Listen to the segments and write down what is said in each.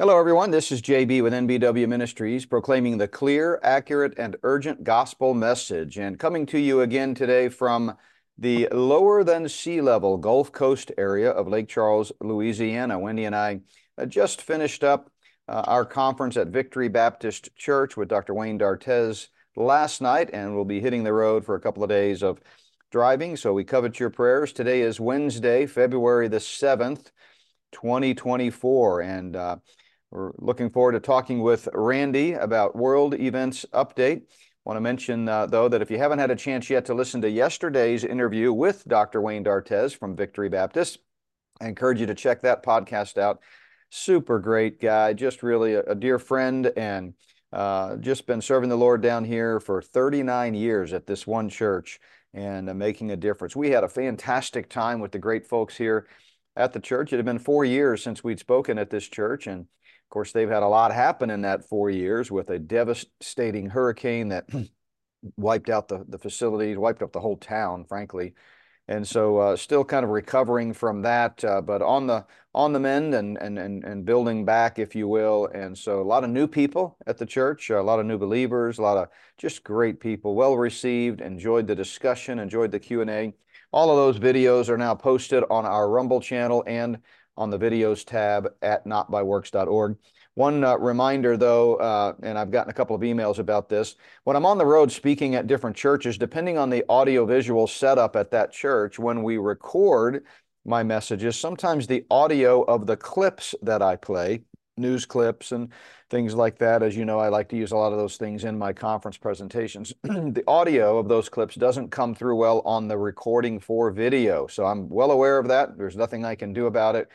Hello, everyone. This is JB with NBW Ministries, proclaiming the clear, accurate, and urgent gospel message, and coming to you again today from the lower than sea level Gulf Coast area of Lake Charles, Louisiana. Wendy and I uh, just finished up uh, our conference at Victory Baptist Church with Dr. Wayne Dartez last night, and we'll be hitting the road for a couple of days of driving. So we covet your prayers. Today is Wednesday, February the 7th, 2024, and uh, we're looking forward to talking with Randy about World Events Update. Want to mention, uh, though, that if you haven't had a chance yet to listen to yesterday's interview with Dr. Wayne Dartez from Victory Baptist, I encourage you to check that podcast out. Super great guy, just really a, a dear friend, and uh, just been serving the Lord down here for 39 years at this one church and uh, making a difference. We had a fantastic time with the great folks here at the church. It had been four years since we'd spoken at this church, and of course, they've had a lot happen in that four years with a devastating hurricane that wiped out the, the facilities, wiped up the whole town, frankly. And so uh, still kind of recovering from that, uh, but on the on the mend and, and and and building back, if you will. And so a lot of new people at the church, a lot of new believers, a lot of just great people, well received, enjoyed the discussion, enjoyed the Q and A. All of those videos are now posted on our Rumble channel and on the videos tab at notbyworks.org. One uh, reminder, though, uh, and I've gotten a couple of emails about this. When I'm on the road speaking at different churches, depending on the audiovisual setup at that church, when we record my messages, sometimes the audio of the clips that I play, news clips and things like that, as you know, I like to use a lot of those things in my conference presentations. the audio of those clips doesn't come through well on the recording for video. So I'm well aware of that. There's nothing I can do about it.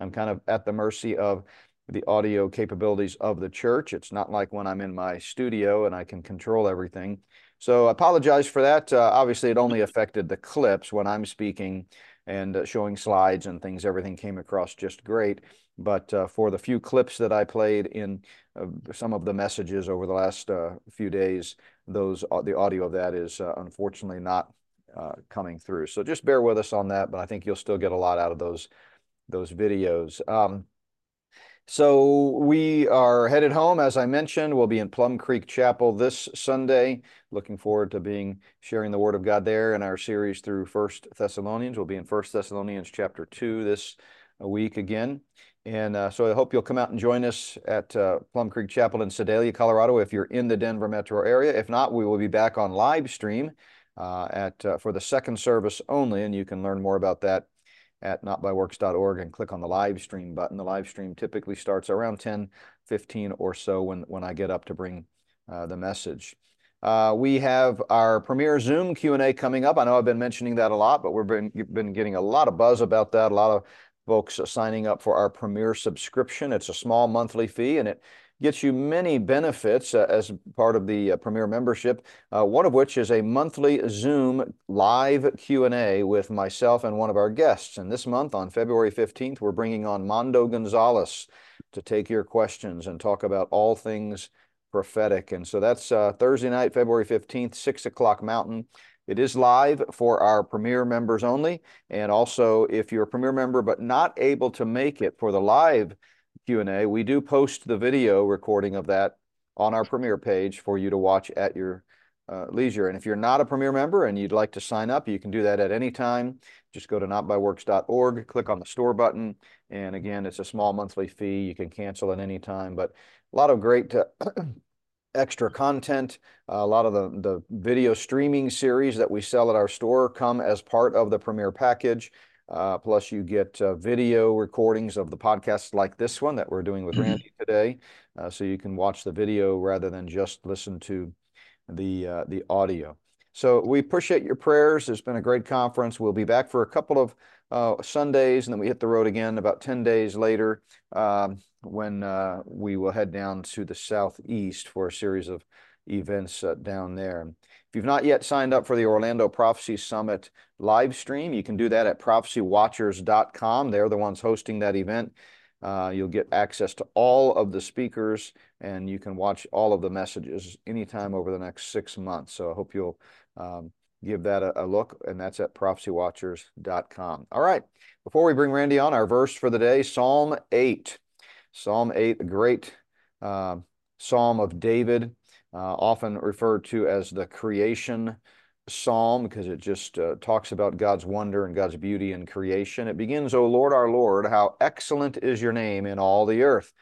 I'm kind of at the mercy of the audio capabilities of the church. It's not like when I'm in my studio and I can control everything. So I apologize for that. Uh, obviously, it only affected the clips when I'm speaking and uh, showing slides and things. Everything came across just great. But uh, for the few clips that I played in uh, some of the messages over the last uh, few days, those uh, the audio of that is unfortunately not coming through. So just bear with us on that. But I think you'll still get a lot out of those those videos. Um, so we are headed home, as I mentioned. We'll be in Plum Creek Chapel this Sunday. Looking forward to being sharing the Word of God there in our series through First Thessalonians. We'll be in First Thessalonians chapter two this week again. And uh, so I hope you'll come out and join us at uh, Plum Creek Chapel in Sedalia, Colorado, if you're in the Denver metro area. If not, we will be back on live stream uh, at uh, for the second service only, and you can learn more about that at notbyworks.org and click on the live stream button. The live stream typically starts around 10, 15 or so when, when I get up to bring uh, the message. Uh, we have our Premier Zoom Q&A coming up. I know I've been mentioning that a lot, but we've been, been getting a lot of buzz about that. A lot of folks signing up for our Premier subscription. It's a small monthly fee, and it gets you many benefits uh, as part of the uh, Premier membership, uh, one of which is a monthly Zoom live Q&A with myself and one of our guests. And this month, on February 15th, we're bringing on Mondo Gonzales to take your questions and talk about all things prophetic. And so that's uh, Thursday night, February 15th, 6 o'clock Mountain. It is live for our Premier members only. And also, if you're a Premier member but not able to make it for the live Q&A. We do post the video recording of that on our Premier page for you to watch at your uh, leisure. And if you're not a Premier member and you'd like to sign up, you can do that at any time. Just go to notbyworks.org, click on the store button. And again, it's a small monthly fee. You can cancel at any time, but a lot of great uh, extra content. Uh, a lot of the, the video streaming series that we sell at our store come as part of the Premier package. Uh, plus, you get uh, video recordings of the podcasts like this one that we're doing with mm-hmm. Randy today. Uh, so you can watch the video rather than just listen to the, uh, the audio. So we appreciate your prayers. It's been a great conference. We'll be back for a couple of uh, Sundays, and then we hit the road again about 10 days later um, when uh, we will head down to the southeast for a series of events down there. If you've not yet signed up for the Orlando Prophecy Summit live stream, you can do that at prophecywatchers.com. They're the ones hosting that event. Uh, you'll get access to all of the speakers and you can watch all of the messages anytime over the next six months. So I hope you'll um, give that a, a, look, and that's at prophecywatchers.com. All right, before we bring Randy on, our verse for the day Psalm 8. Psalm 8, a great uh, psalm of David, uh, often referred to as the creation psalm because it just uh, talks about God's wonder and God's beauty in creation. It begins, O Lord our Lord, how excellent is your name in all the earth.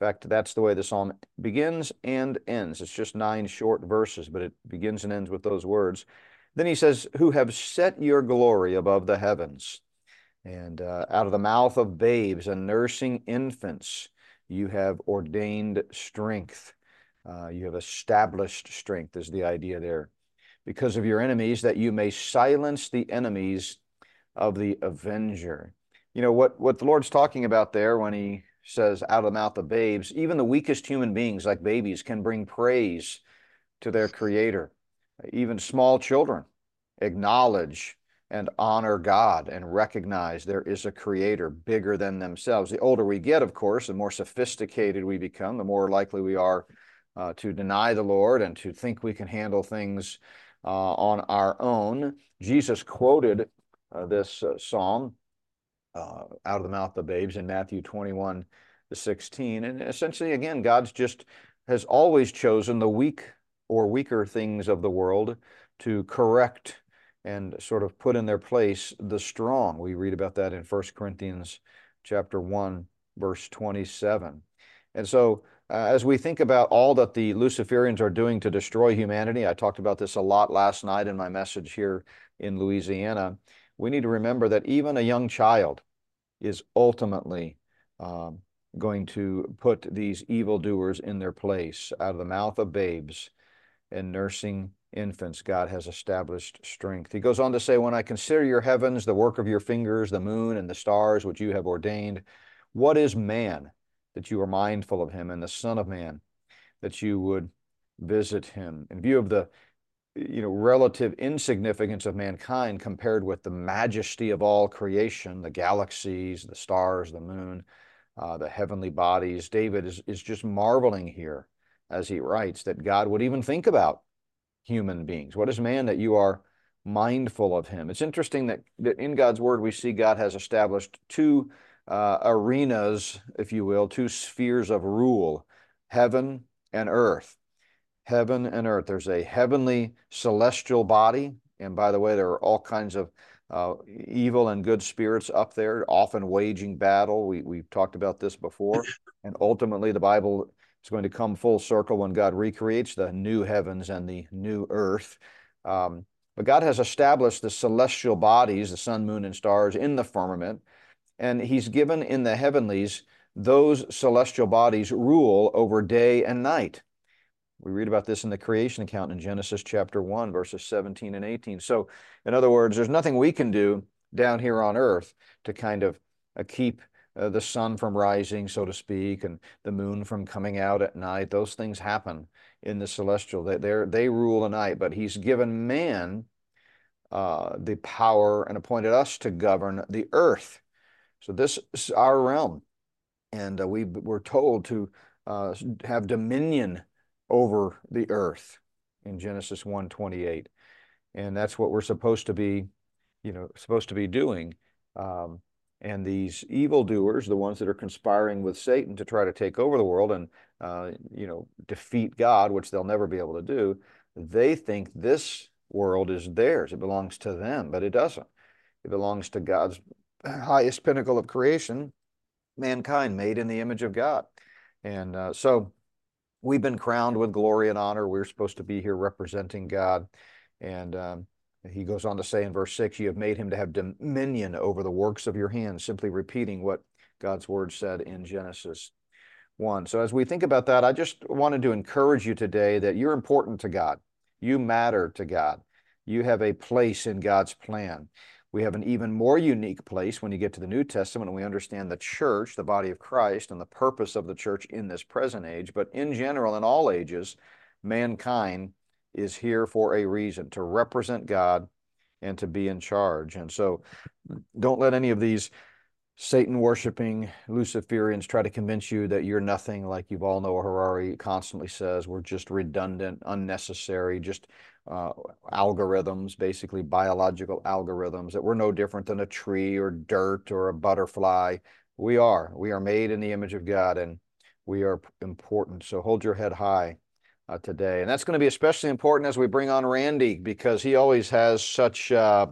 In fact, that's the way the psalm begins and ends. It's just nine short verses, but it begins and ends with those words. Then he says, Who have set your glory above the heavens. And uh, out of the mouth of babes and nursing infants, you have ordained strength. Uh, you have established strength, is the idea there. Because of your enemies, that you may silence the enemies of the avenger. You know, what, what the Lord's talking about there when he says, out of the mouth of babes, even the weakest human beings, like babies, can bring praise to their Creator. Even small children acknowledge and honor God and recognize there is a creator bigger than themselves. The older we get, of course, the more sophisticated we become, the more likely we are uh, to deny the Lord and to think we can handle things uh, on our own. Jesus quoted uh, this uh, psalm uh, out of the mouth of babes in Matthew 21 to 16. And essentially, again, God's just has always chosen the weak or weaker things of the world to correct and sort of put in their place the strong. We read about that in 1 Corinthians chapter 1 verse 27. And so uh, as we think about all that the Luciferians are doing to destroy humanity, I talked about this a lot last night in my message here in Louisiana. We need to remember that even a young child is ultimately um, going to put these evildoers in their place out of the mouth of babes and nursing infants, God has established strength. He goes on to say, When I consider your heavens, the work of your fingers, the moon and the stars which you have ordained, what is man that you are mindful of him, and the Son of Man that you would visit him? In view of the you know, relative insignificance of mankind compared with the majesty of all creation, the galaxies, the stars, the moon, uh, the heavenly bodies, David is, is just marveling here as he writes that God would even think about human beings? What is man that you are mindful of him? It's interesting that, that in God's word we see God has established two uh, arenas, if you will, two spheres of rule heaven and earth. Heaven and earth. There's a heavenly celestial body. And by the way, there are all kinds of uh, evil and good spirits up there, often waging battle. We, we've talked about this before. And ultimately, the Bible it's going to come full circle when God recreates the new heavens and the new earth. Um, but God has established the celestial bodies, the sun, moon, and stars in the firmament, and He's given in the heavenlies those celestial bodies rule over day and night. We read about this in the creation account in Genesis chapter 1, verses 17 and 18. So, in other words, there's nothing we can do down here on earth to kind of uh, keep uh, the sun from rising, so to speak, and the moon from coming out at night. Those things happen in the celestial. They they rule the night, but He's given man uh, the power and appointed us to govern the earth. So this is our realm, and uh, we were told to uh, have dominion over the earth in Genesis 1:28, and that's what we're supposed to be, you know, supposed to be doing. Um, and these evildoers, the ones that are conspiring with Satan to try to take over the world and, uh, you know, defeat God, which they'll never be able to do, they think this world is theirs. It belongs to them, but it doesn't. It belongs to God's highest pinnacle of creation, mankind made in the image of God. And uh, so we've been crowned with glory and honor. We're supposed to be here representing God. And um, he goes on to say in verse 6, You have made him to have dominion over the works of your hands, simply repeating what God's word said in Genesis 1. So, as we think about that, I just wanted to encourage you today that you're important to God. You matter to God. You have a place in God's plan. We have an even more unique place when you get to the New Testament and we understand the church, the body of Christ, and the purpose of the church in this present age. But in general, in all ages, mankind is here for a reason to represent God and to be in charge. And so don't let any of these Satan worshiping Luciferians try to convince you that you're nothing like Yuval Noah Harari constantly says. We're just redundant, unnecessary, just uh, algorithms, basically biological algorithms, that we're no different than a tree or dirt or a butterfly. we are. We are made in the image of God and we are important. So hold your head high uh, today. And that's going to be especially important as we bring on Randy because he always has such, uh,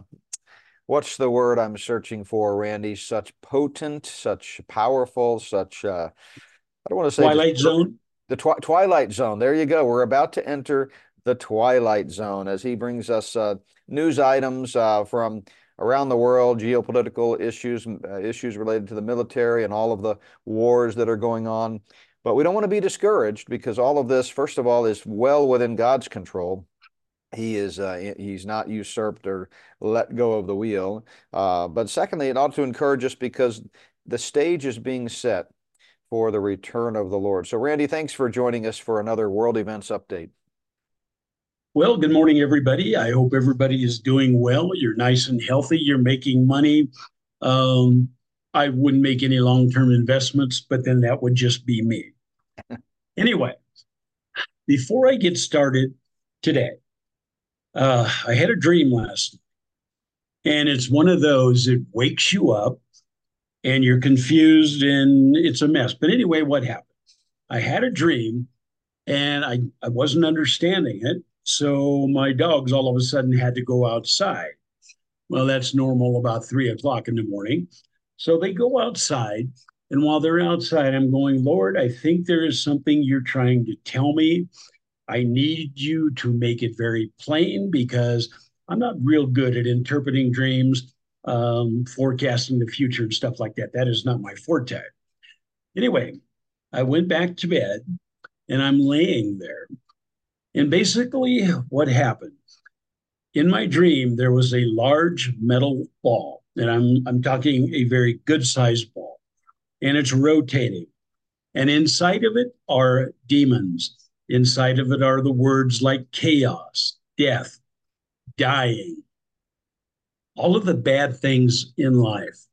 what's the word I'm searching for, Randy? Such potent, such powerful, such, uh, I don't want to say Twilight Zone. The twi Twilight Zone. There you go. We're about to enter the Twilight Zone as he brings us uh, news items uh, from around the world, geopolitical issues, uh, issues related to the military and all of the wars that are going on. But we don't want to be discouraged because all of this, first of all, is well within God's control. He is uh, he's not usurped or let go of the wheel. Uh, but secondly, it ought to encourage us because the stage is being set for the return of the Lord. So, Randy, thanks for joining us for another World Events Update. Well, good morning, everybody. I hope everybody is doing well. You're nice and healthy. You're making money. Um, I wouldn't make any long term investments, but then that would just be me. Anyway, before I get started today, uh, I had a dream last night, and it's one of those that wakes you up and you're confused and it's a mess. But anyway, what happened? I had a dream and I, I wasn't understanding it. So my dogs all of a sudden had to go outside. Well, that's normal about three o'clock in the morning. So they go outside. And while they're outside, I'm going, Lord, I think there is something you're trying to tell me. I need you to make it very plain because I'm not real good at interpreting dreams, um, forecasting the future, and stuff like that. That is not my forte. Anyway, I went back to bed and I'm laying there and basically, what happened in my dream, there was a large metal ball, and I'm, I'm talking a very good sized ball, and it's rotating. And inside of it are demons. Inside of it are the words like chaos, death, dying, all of the bad things in life.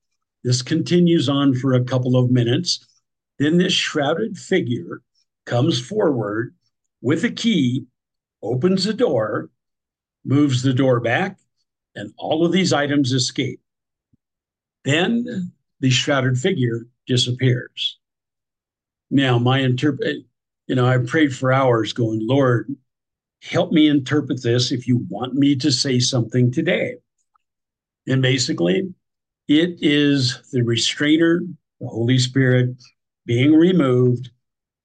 This continues on for a couple of minutes. Then this shrouded figure comes forward with a key, opens the door, moves the door back, and all of these items escape. Then the shrouded figure disappears. Now, my interpret, you know, I prayed for hours going, Lord, help me interpret this if you want me to say something today. And basically, it is the restrainer, the Holy Spirit, being removed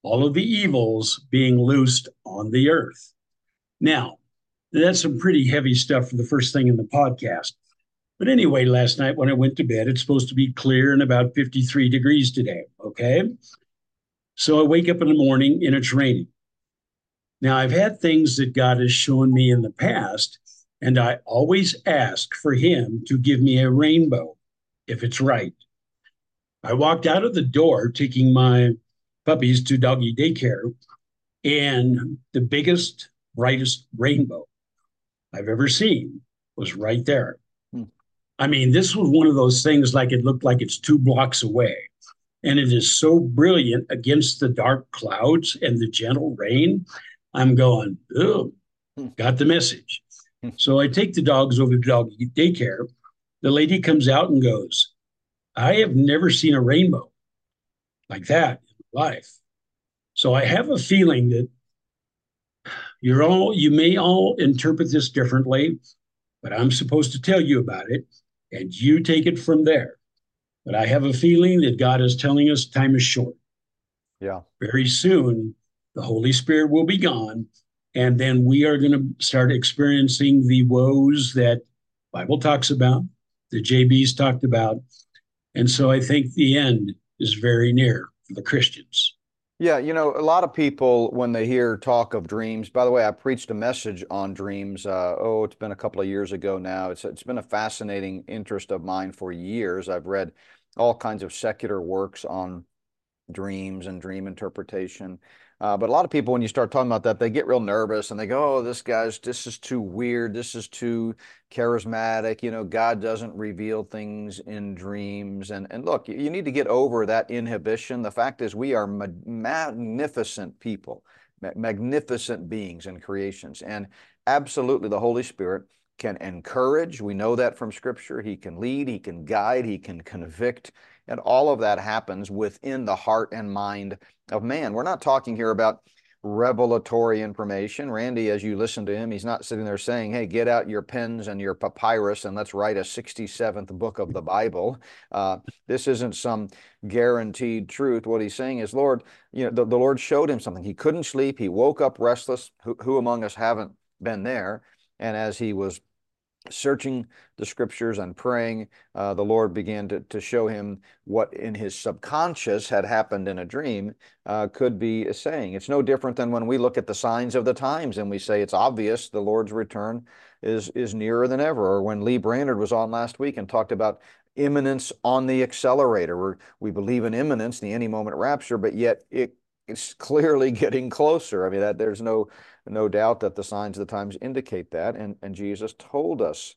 all of the evils being loosed on the earth. Now, that's some pretty heavy stuff for the first thing in the podcast. But anyway, last night when I went to bed, it's supposed to be clear and about 53 degrees today. Okay. So I wake up in the morning and it's raining. Now, I've had things that God has shown me in the past, and I always ask for Him to give me a rainbow if it's right. I walked out of the door taking my puppies to doggy daycare, and the biggest, brightest rainbow I've ever seen was right there. I mean, this was one of those things like it looked like it's two blocks away. And it is so brilliant against the dark clouds and the gentle rain. I'm going, oh, got the message. So I take the dogs over to doggy daycare. The lady comes out and goes, I have never seen a rainbow like that in my life. So I have a feeling that you're all you may all interpret this differently, but I'm supposed to tell you about it and you take it from there. But I have a feeling that God is telling us time is short. Yeah. Very soon the Holy Spirit will be gone and then we are going to start experiencing the woes that Bible talks about, the JB's talked about. And so I think the end is very near for the Christians. Yeah, you know, a lot of people, when they hear talk of dreams, by the way, I preached a message on dreams. Uh, oh, it's been a couple of years ago now. It's, it's been a fascinating interest of mine for years. I've read all kinds of secular works on dreams and dream interpretation. Uh, but a lot of people, when you start talking about that, they get real nervous and they go, "Oh, this guy's this is too weird. This is too charismatic. You know, God doesn't reveal things in dreams." And and look, you need to get over that inhibition. The fact is, we are ma magnificent people, ma magnificent beings and creations, and absolutely, the Holy Spirit can encourage. We know that from Scripture. He can lead. He can guide. He can convict And all of that happens within the heart and mind of man. We're not talking here about revelatory information. Randy, as you listen to him, he's not sitting there saying, hey, get out your pens and your papyrus and let's write a 67th book of the Bible. Uh, this isn't some guaranteed truth. What he's saying is, Lord, you know, the, the Lord showed him something. He couldn't sleep. He woke up restless. Who, who among us haven't been there? And as he was searching the scriptures and praying, uh, the Lord began to, to show him what in his subconscious had happened in a dream uh, could be a saying. It's no different than when we look at the signs of the times and we say it's obvious the Lord's return is, is nearer than ever. Or when Lee Brainard was on last week and talked about imminence on the accelerator, where we believe in imminence, the any moment rapture, but yet it it's clearly getting closer. I mean, that there's no no doubt that the signs of the times indicate that, and and Jesus told us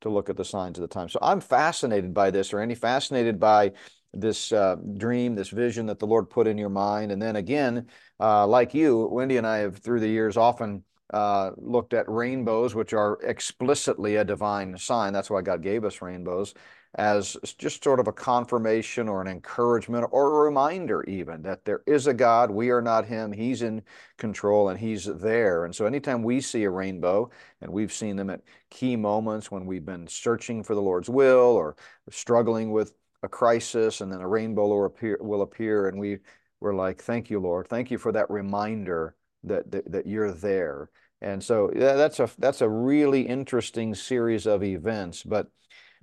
to look at the signs of the times. So I'm fascinated by this, or any fascinated by this uh, dream, this vision that the Lord put in your mind, and then again, uh, like you, Wendy and I have through the years often. Uh, looked at rainbows, which are explicitly a divine sign. That's why God gave us rainbows as just sort of a confirmation or an encouragement or a reminder, even that there is a God. We are not Him. He's in control and He's there. And so, anytime we see a rainbow, and we've seen them at key moments when we've been searching for the Lord's will or struggling with a crisis, and then a rainbow will appear, will appear and we, we're like, Thank you, Lord. Thank you for that reminder that, that, that you're there. And so that's a that's a really interesting series of events. But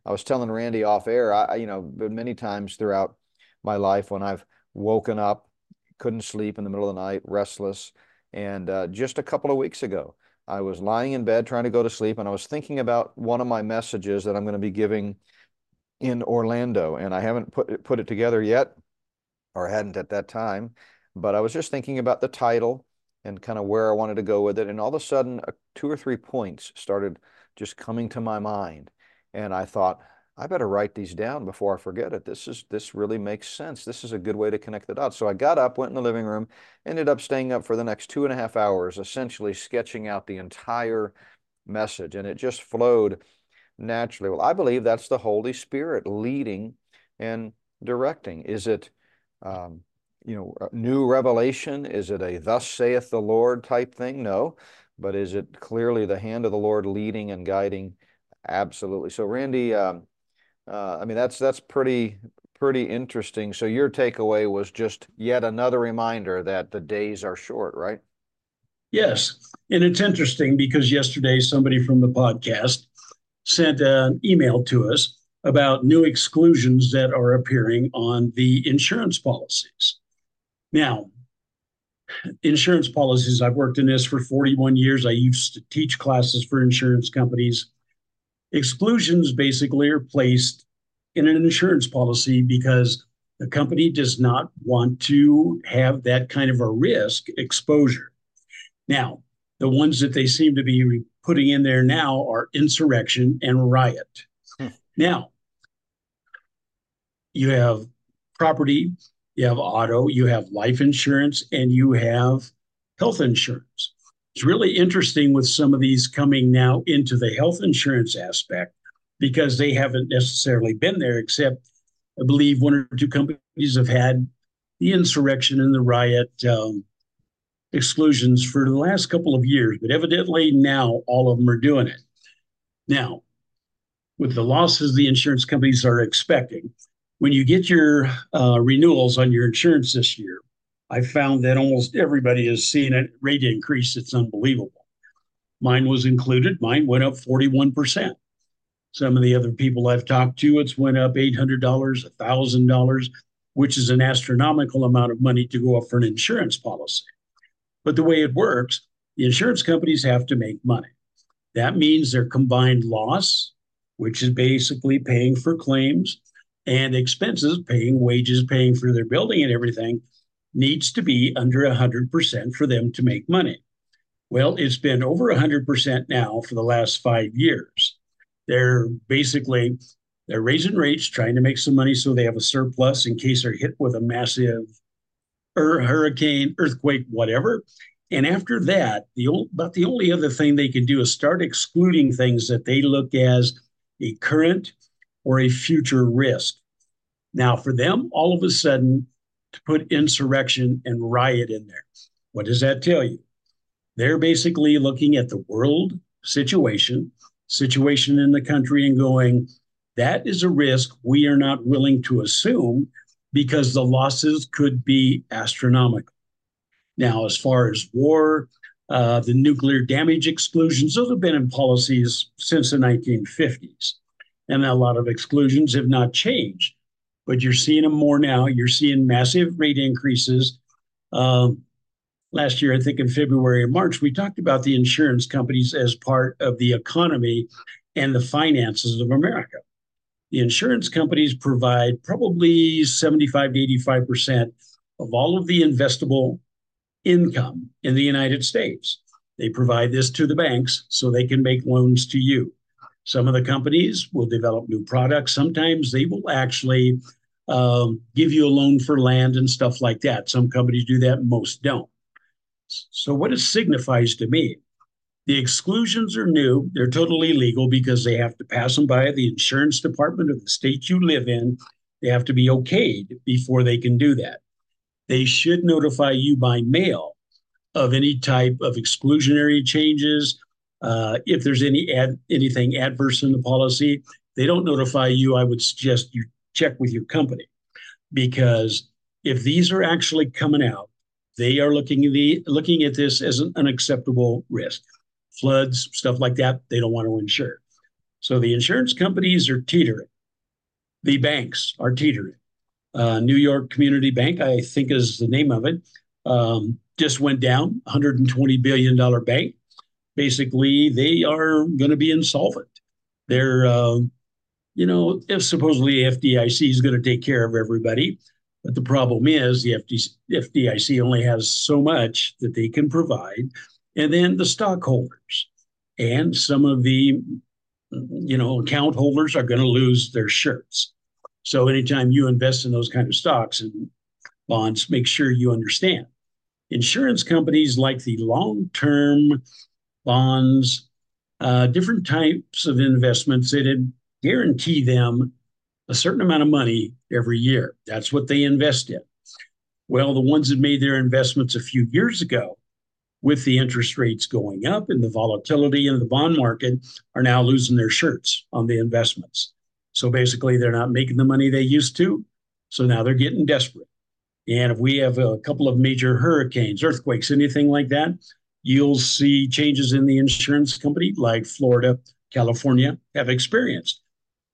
I was telling Randy off air, I, you know, many times throughout my life when I've woken up, couldn't sleep in the middle of the night, restless. And uh, just a couple of weeks ago, I was lying in bed trying to go to sleep, and I was thinking about one of my messages that I'm going to be giving in Orlando. And I haven't put it, put it together yet, or hadn't at that time. But I was just thinking about the title and kind of where I wanted to go with it. And all of a sudden, uh, two or three points started just coming to my mind. And I thought, I better write these down before I forget it. This is this really makes sense. This is a good way to connect the dots. So I got up, went in the living room, ended up staying up for the next two and a half hours, essentially sketching out the entire message, and it just flowed naturally. Well, I believe that's the Holy Spirit leading and directing. Is it, um, you know, new revelation? Is it a "Thus saith the Lord" type thing? No, but is it clearly the hand of the Lord leading and guiding? Absolutely. So Randy, um, uh, I mean, that's that's pretty pretty interesting. So your takeaway was just yet another reminder that the days are short, right? Yes. And it's interesting because yesterday somebody from the podcast sent an email to us about new exclusions that are appearing on the insurance policies. Now, insurance policies, I've worked in this for 41 years. I used to teach classes for insurance companies. Exclusions basically are placed in an insurance policy because the company does not want to have that kind of a risk exposure. Now, the ones that they seem to be putting in there now are insurrection and riot. Hmm. Now, you have property, you have auto, you have life insurance, and you have health insurance. It's really interesting with some of these coming now into the health insurance aspect because they haven't necessarily been there, except I believe one or two companies have had the insurrection and the riot um, exclusions for the last couple of years, but evidently now all of them are doing it. Now, with the losses the insurance companies are expecting, when you get your uh, renewals on your insurance this year, I found that almost everybody is seeing a rate increase. It's unbelievable. Mine was included. Mine went up 41%. Some of the other people I've talked to, it's went up $800, $1,000, which is an astronomical amount of money to go up for an insurance policy. But the way it works, the insurance companies have to make money. That means their combined loss, which is basically paying for claims and expenses, paying wages, paying for their building and everything, needs to be under 100% for them to make money. Well, it's been over 100% now for the last five years. They're basically they're raising rates, trying to make some money so they have a surplus in case they're hit with a massive hurricane, earthquake, whatever. And after that, the old, but the only other thing they can do is start excluding things that they look as a current or a future risk. Now, for them, all of a sudden, to put insurrection and riot in there, what does that tell you? They're basically looking at the world situation, situation in the country, and going, that is a risk we are not willing to assume because the losses could be astronomical. Now, as far as war, uh, the nuclear damage exclusions, those have been in policies since the 1950s. And a lot of exclusions have not changed, but you're seeing them more now. You're seeing massive rate increases. Um, last year, I think in February or March, we talked about the insurance companies as part of the economy and the finances of America. The insurance companies provide probably 75 to 85% of all of the investable income in the United States. They provide this to the banks so they can make loans to you. Some of the companies will develop new products. Sometimes they will actually um, give you a loan for land and stuff like that. Some companies do that, most don't. So, what it signifies to me, the exclusions are new. They're totally legal because they have to pass them by the insurance department of the state you live in. They have to be okayed before they can do that. They should notify you by mail of any type of exclusionary changes. Uh, if there's any ad, anything adverse in the policy, they don't notify you. I would suggest you check with your company because if these are actually coming out, they are looking at the looking at this as an unacceptable risk floods, stuff like that, they don't want to insure. So the insurance companies are teetering. The banks are teetering. Uh, New York Community Bank, I think is the name of it, um, just went down, $120 billion bank. Basically, they are going to be insolvent. They're, uh, you know, if supposedly FDIC is going to take care of everybody, but the problem is the FDIC only has so much that they can provide and then the stockholders. And some of the you know account holders are going to lose their shirts. So anytime you invest in those kind of stocks and bonds make sure you understand. Insurance companies like the long-term bonds uh, different types of investments that guarantee them a certain amount of money every year that's what they invest in well the ones that made their investments a few years ago with the interest rates going up and the volatility in the bond market are now losing their shirts on the investments. So basically, they're not making the money they used to. So now they're getting desperate. And if we have a couple of major hurricanes, earthquakes, anything like that, you'll see changes in the insurance company like Florida, California have experienced.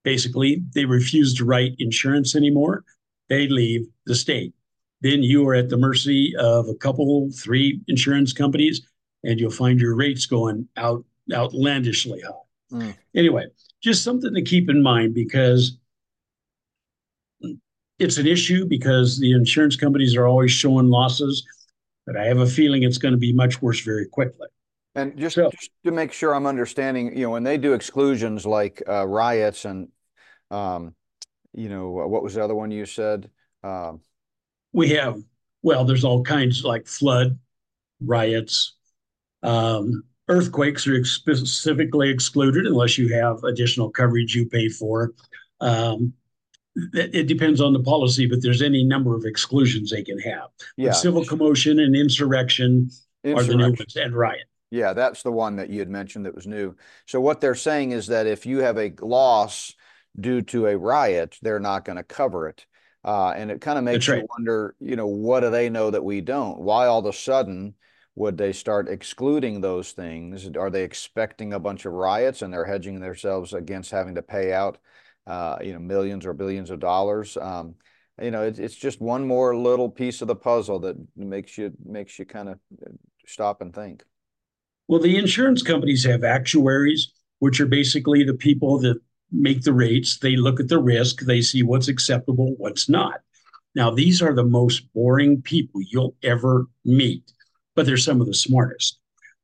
Basically, they refuse to write insurance anymore. They leave the state then you are at the mercy of a couple, three insurance companies, and you'll find your rates going out outlandishly high. Mm. Anyway, just something to keep in mind because it's an issue because the insurance companies are always showing losses, but I have a feeling it's going to be much worse very quickly. And just, so, just to make sure I'm understanding, you know, when they do exclusions like uh, riots and, um, you know, what was the other one you said? Um, we have well there's all kinds like flood riots um, earthquakes are specifically excluded unless you have additional coverage you pay for um, it depends on the policy but there's any number of exclusions they can have yeah. civil commotion and insurrection, insurrection are the new ones and riot yeah that's the one that you had mentioned that was new so what they're saying is that if you have a loss due to a riot they're not going to cover it uh, and it kind of makes right. you wonder, you know, what do they know that we don't? Why all of a sudden would they start excluding those things? Are they expecting a bunch of riots and they're hedging themselves against having to pay out, uh, you know, millions or billions of dollars? Um, you know, it's, it's just one more little piece of the puzzle that makes you makes you kind of stop and think. Well, the insurance companies have actuaries, which are basically the people that make the rates, they look at the risk, they see what's acceptable, what's not. Now, these are the most boring people you'll ever meet, but they're some of the smartest.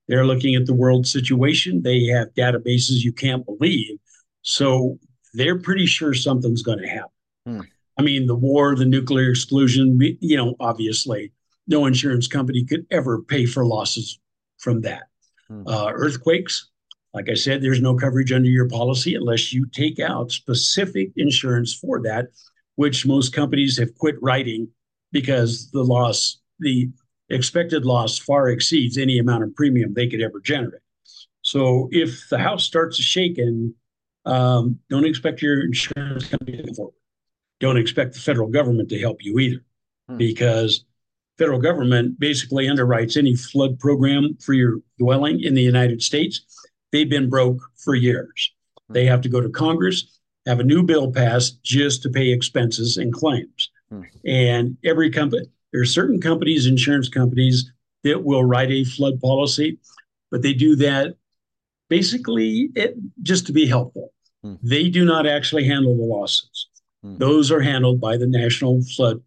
They're looking at the world situation. They have databases you can't believe. So they're pretty sure something's going to happen. Hmm. I mean, the war, the nuclear exclusion, you know, obviously, no insurance company could ever pay for losses from that. Hmm. Uh, earthquakes, like I said, there's no coverage under your policy unless you take out specific insurance for that. which most companies have quit writing because the loss, the expected loss far exceeds any amount of premium they could ever generate. So if the house starts shaking, um, don't expect your insurance company to forward. Don't expect the federal government to help you either, hmm. because federal government basically underwrites any flood program for your dwelling in the United States. They've been broke for years. Hmm. They have to go to Congress, have a new bill passed just to pay expenses and claims. Hmm. And every company, there are certain companies, insurance companies, that will write a flood policy, but they do that basically it, just to be helpful. Hmm. They do not actually handle the losses. Hmm. Those are handled by the National Flood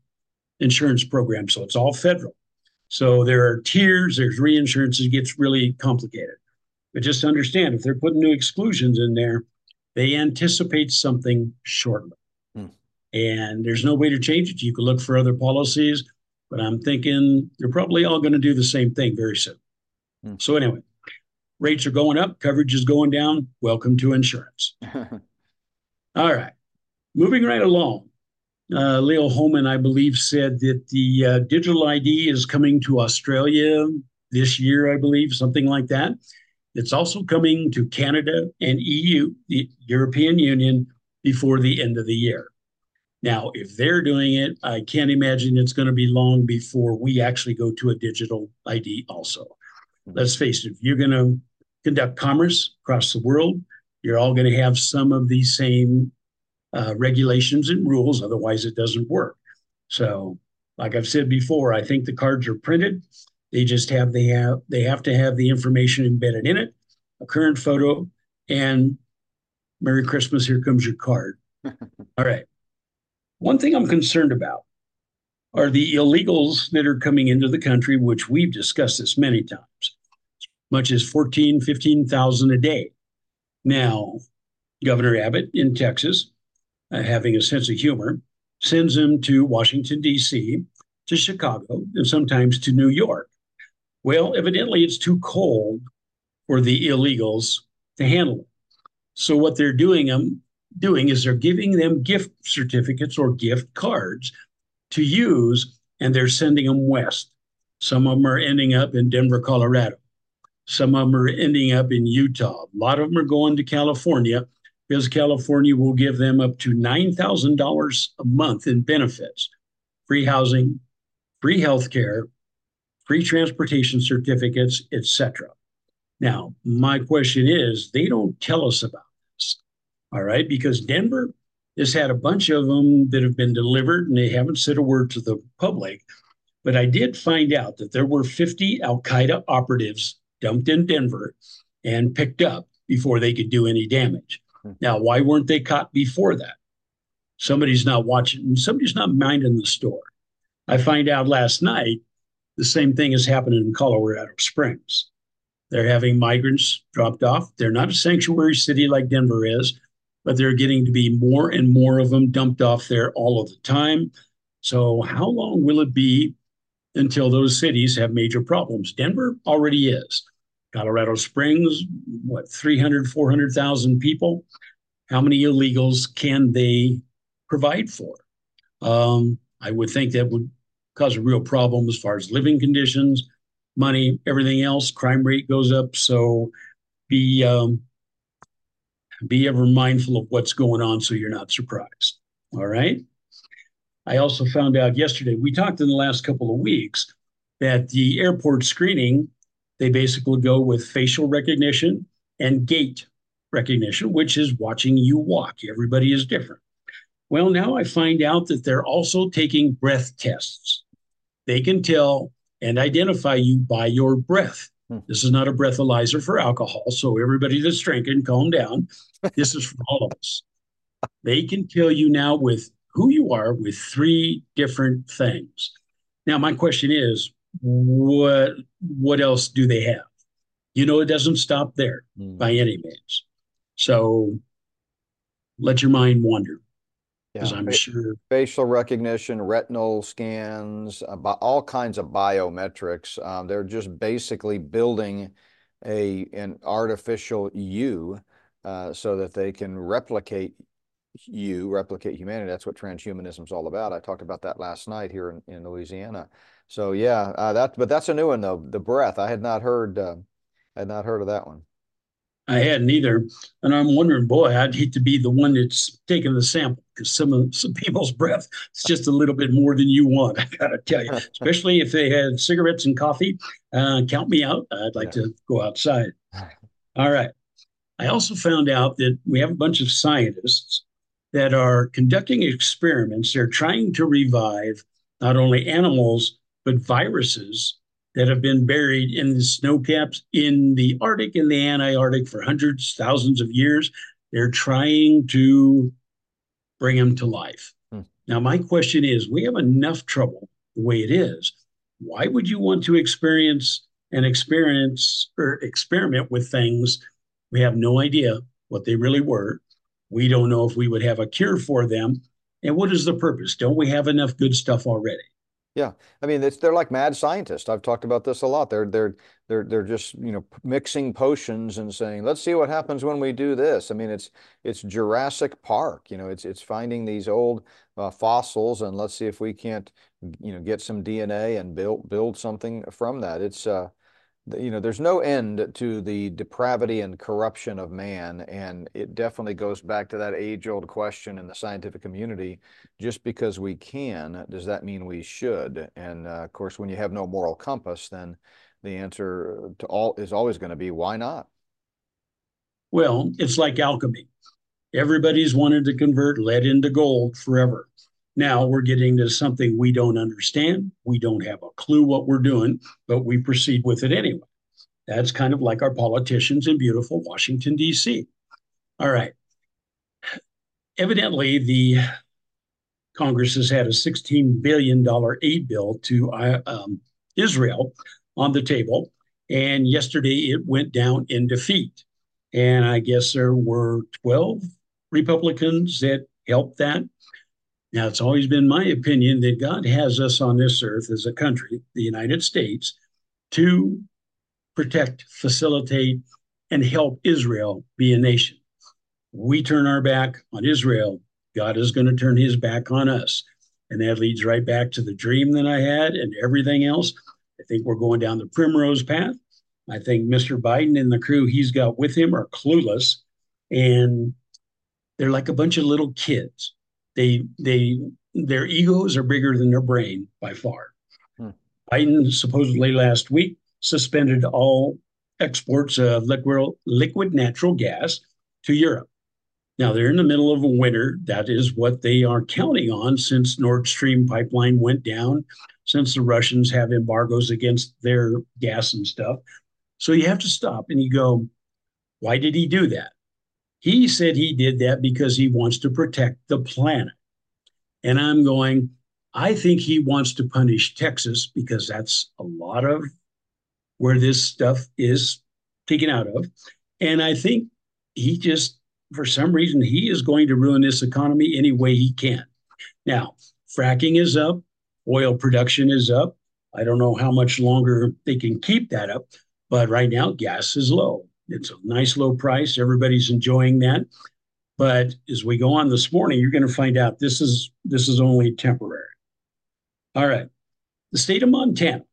Insurance Program. So it's all federal. So there are tiers, there's reinsurance, it gets really complicated. But just understand if they're putting new exclusions in there, they anticipate something shortly. Hmm. And there's no way to change it. You can look for other policies, but I'm thinking they're probably all going to do the same thing very soon. Hmm. So, anyway, rates are going up, coverage is going down. Welcome to insurance. All right, moving right along. Uh, Leo Hohmann, I believe, said that the uh, digital ID is coming to Australia this year, I believe, something like that. It's also coming to Canada and EU, the European Union, before the end of the year. Now, if they're doing it, I can't imagine it's going to be long before we actually go to a digital ID also let's face it, if you're going to conduct commerce across the world, you're all going to have some of these same uh, regulations and rules. Otherwise, it doesn't work. So, like I've said before, I think the cards are printed. They just have they have they have to have the information embedded in it, a current photo, and Merry Christmas. Here comes your card. all right. One thing I'm concerned about are the illegals that are coming into the country, which we've discussed this many times much as 14, 15,000 a day. Now, Governor Abbott in Texas, uh, having a sense of humor, sends them to Washington, D.C., to Chicago, and sometimes to New York. Well, evidently it's too cold for the illegals to handle it. So what they're doing um, doing is they're giving them gift certificates or gift cards to use, and they're sending them west. Some of them are ending up in Denver, Colorado. Some of them are ending up in Utah. A lot of them are going to California because California will give them up to $9,000 a month in benefits free housing, free health care, free transportation certificates, etc. Now, my question is they don't tell us about this, all right? Because Denver has had a bunch of them that have been delivered and they haven't said a word to the public. But I did find out that there were 50 Al Qaeda operatives dumped in Denver and picked up before they could do any damage. Hmm. Now, why weren't they caught before that? Somebody's not watching, somebody's not minding the store. I find out last night the same thing is happening in Colorado Springs. They're having migrants dropped off. They're not a sanctuary city like Denver is, but they're getting to be more and more of them dumped off there all of the time. So, how long will it be until those cities have major problems. Denver already is. Colorado Springs, what, 300, 400,000 people? How many illegals can they provide for? Um, I would think that would cause a real problem as far as living conditions, money, everything else. Crime rate goes up. So be um, be ever mindful of what's going on so you're not surprised. All right. I also found out yesterday, we talked in the last couple of weeks that the airport screening, they basically go with facial recognition and gait recognition, which is watching you walk. Everybody is different. Well, now I find out that they're also taking breath tests. They can tell and identify you by your breath. Hmm. This is not a breathalyzer for alcohol. So, everybody that's drinking, calm down. This is for all of us. They can tell you now with who you are with three different things. Now, my question is, what what else do they have? You know, it doesn't stop there mm. by any means. So let your mind wander. Because yeah. I'm sure facial recognition, retinal scans, uh, all kinds of biometrics. Um, they're just basically building a an artificial you uh, so that they can replicate you, replicate humanity. That's what transhumanism is all about. I talked about that last night here in, in Louisiana. So yeah, uh, that but that's a new one though. The breath. I had not heard. Uh, I had not heard of that one. I hadn't either, and I'm wondering, boy, I'd hate to be the one that's taking the sample because some of some people's breath is just a little bit more than you want. I gotta tell you, especially if they had cigarettes and coffee. Uh, count me out. I'd like yeah. to go outside. All right. I also found out that we have a bunch of scientists that are conducting experiments. They're trying to revive not only animals but viruses that have been buried in the snow caps in the Arctic and the Antarctic for hundreds, thousands of years. They're trying to bring them to life. Hmm. Now, my question is we have enough trouble the way it is. Why would you want to experience and experience or experiment with things we have no idea what they really were? We don't know if we would have a cure for them. And what is the purpose? Don't we have enough good stuff already? Yeah, I mean, they're like mad scientists. I've talked about this a lot. They're they're they're they're just you know mixing potions and saying, let's see what happens when we do this. I mean, it's it's Jurassic Park. You know, it's it's finding these old uh, fossils and let's see if we can't you know get some DNA and build build something from that. It's uh, you know, there's no end to the depravity and corruption of man. And it definitely goes back to that age old question in the scientific community just because we can, does that mean we should? And uh, of course, when you have no moral compass, then the answer to all is always going to be why not? Well, it's like alchemy. Everybody's wanted to convert lead into gold forever. Now we're getting to something we don't understand. We don't have a clue what we're doing, but we proceed with it anyway. That's kind of like our politicians in beautiful Washington, D.C. All right. Evidently, the Congress has had a $16 billion aid bill to uh, um, Israel on the table. And yesterday it went down in defeat. And I guess there were 12 Republicans that helped that. Now, it's always been my opinion that God has us on this earth as a country, the United States, to protect, facilitate, and help Israel be a nation. We turn our back on Israel, God is going to turn his back on us. And that leads right back to the dream that I had and everything else. I think we're going down the primrose path. I think Mr. Biden and the crew he's got with him are clueless and they're like a bunch of little kids. They they their egos are bigger than their brain by far. Hmm. Biden supposedly last week suspended all exports of liquid liquid natural gas to Europe. Now they're in the middle of a winter. That is what they are counting on since Nord Stream pipeline went down, since the Russians have embargoes against their gas and stuff. So you have to stop and you go, why did he do that? He said he did that because he wants to protect the planet. And I'm going, I think he wants to punish Texas because that's a lot of where this stuff is taken out of. And I think he just, for some reason, he is going to ruin this economy any way he can. Now, fracking is up, oil production is up. I don't know how much longer they can keep that up, but right now gas is low. It's a nice low price. Everybody's enjoying that. But as we go on this morning, you're going to find out this is this is only temporary. All right. The state of Montana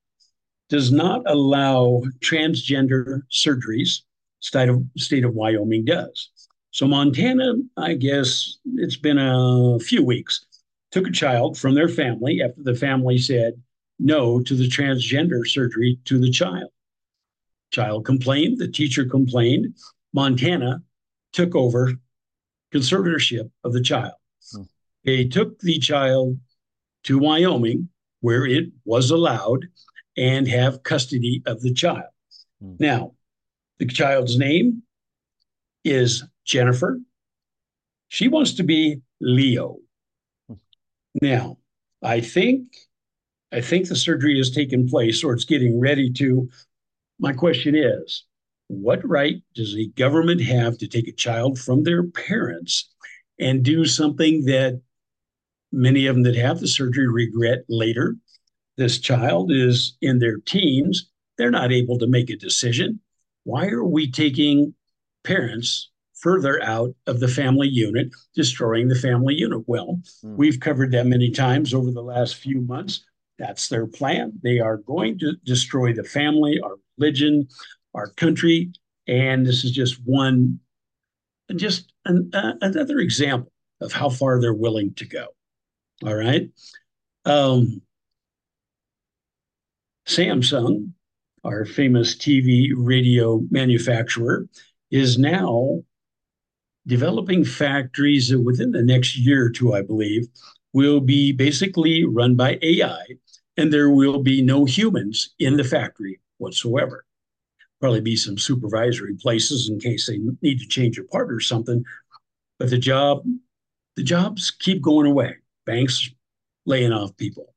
does not allow transgender surgeries. State of state of Wyoming does. So Montana, I guess it's been a few weeks, took a child from their family after the family said no to the transgender surgery to the child. Child complained, the teacher complained. Montana took over conservatorship of the child. Hmm. They took the child to Wyoming, where it was allowed, and have custody of the child. Hmm. Now, the child's name is Jennifer. She wants to be Leo. Hmm. Now, I think I think the surgery has taken place or it's getting ready to my question is what right does the government have to take a child from their parents and do something that many of them that have the surgery regret later? This child is in their teens, they're not able to make a decision. Why are we taking parents further out of the family unit, destroying the family unit. Well, mm. we've covered that many times over the last few months. That's their plan. They are going to destroy the family, our religion, our country. And this is just one, just an, uh, another example of how far they're willing to go. All right. Um, Samsung, our famous TV radio manufacturer, is now developing factories that within the next year or two, I believe, will be basically run by AI, and there will be no humans in the factory whatsoever. Probably be some supervisory places in case they need to change a part or something. But the job, the jobs keep going away. Banks laying off people,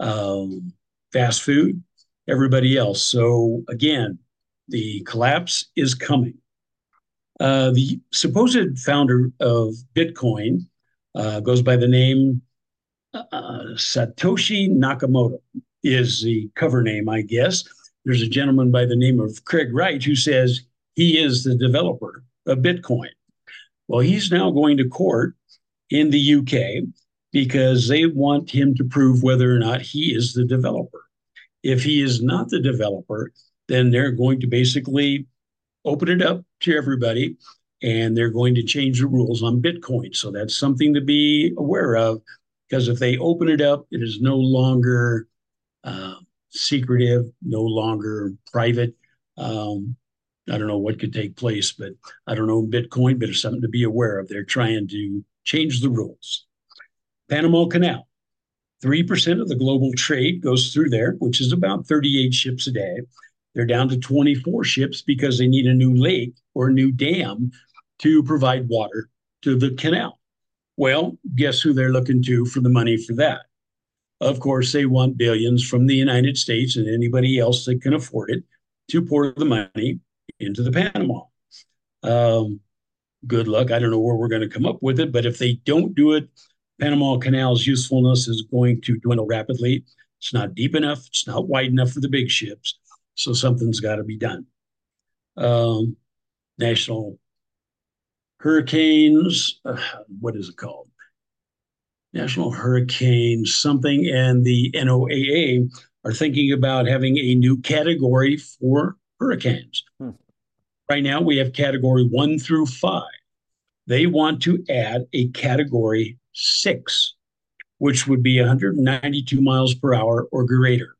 um, fast food, everybody else. So again, the collapse is coming. Uh, the supposed founder of Bitcoin uh, goes by the name uh, Satoshi Nakamoto, is the cover name, I guess. There's a gentleman by the name of Craig Wright who says he is the developer of Bitcoin. Well, he's now going to court in the UK because they want him to prove whether or not he is the developer. If he is not the developer, then they're going to basically open it up to everybody and they're going to change the rules on Bitcoin. So that's something to be aware of because if they open it up, it is no longer uh, secretive, no longer private. Um, I don't know what could take place, but I don't know Bitcoin, but it's something to be aware of. They're trying to change the rules. Panama Canal. 3% of the global trade goes through there, which is about 38 ships a day. They're down to 24 ships because they need a new lake or a new dam to provide water to the canal. Well, guess who they're looking to for the money for that? Of course, they want billions from the United States and anybody else that can afford it to pour the money into the Panama. Um, good luck. I don't know where we're going to come up with it, but if they don't do it, Panama Canal's usefulness is going to dwindle rapidly. It's not deep enough. It's not wide enough for the big ships. So something's got to be done. Um, national hurricanes, uh, what is it called? National Hurricane something, and the NOAA are thinking about having a new category for hurricanes. Hmm. Right now, we have category one through five. They want to add a category six, which would be 192 miles per hour or greater.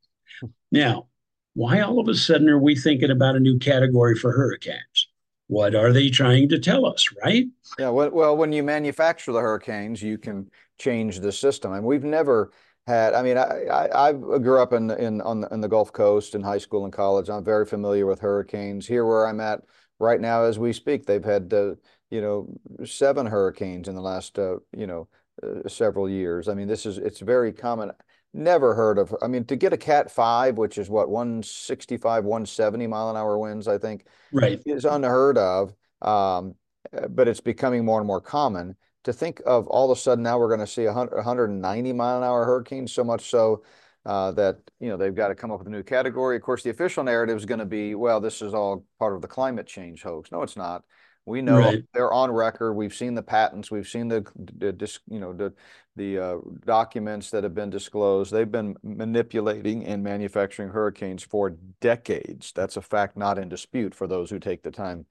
Now, why all of a sudden are we thinking about a new category for hurricanes? What are they trying to tell us, right? Yeah, well, when you manufacture the hurricanes, you can change the system. And we've never had, I mean, I, I, I grew up in, in, on the, in the Gulf Coast in high school and college. I'm very familiar with hurricanes. Here where I'm at right now as we speak, they've had, uh, you know, seven hurricanes in the last, uh, you know, uh, several years. I mean, this is it's very common. Never heard of. I mean, to get a Cat Five, which is what 165, 170 mile an hour winds, I think, right, is unheard of. Um, uh, but it's becoming more and more common. To think of all of a sudden now we're going to see a 190 mile an hour hurricanes, so much so uh, that you know they've got to come up with a new category. Of course, the official narrative is going to be, well, this is all part of the climate change hoax. No, it's not. We know right. they're on record. We've seen the patents. We've seen the, the you know the the uh, documents that have been disclosed. They've been manipulating and manufacturing hurricanes for decades. That's a fact not in dispute for those who take the time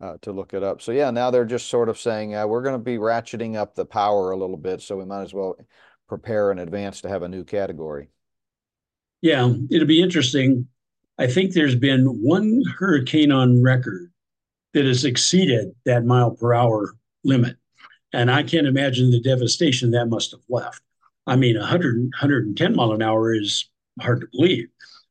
uh, to look it up. So yeah, now they're just sort of saying uh, we're going to be ratcheting up the power a little bit, so we might as well prepare in advance to have a new category. Yeah, it'll be interesting. I think there's been one hurricane on record that has exceeded that mile per hour limit. And I can't imagine the devastation that must have left. I mean, 100, 110 mile an hour is hard to believe.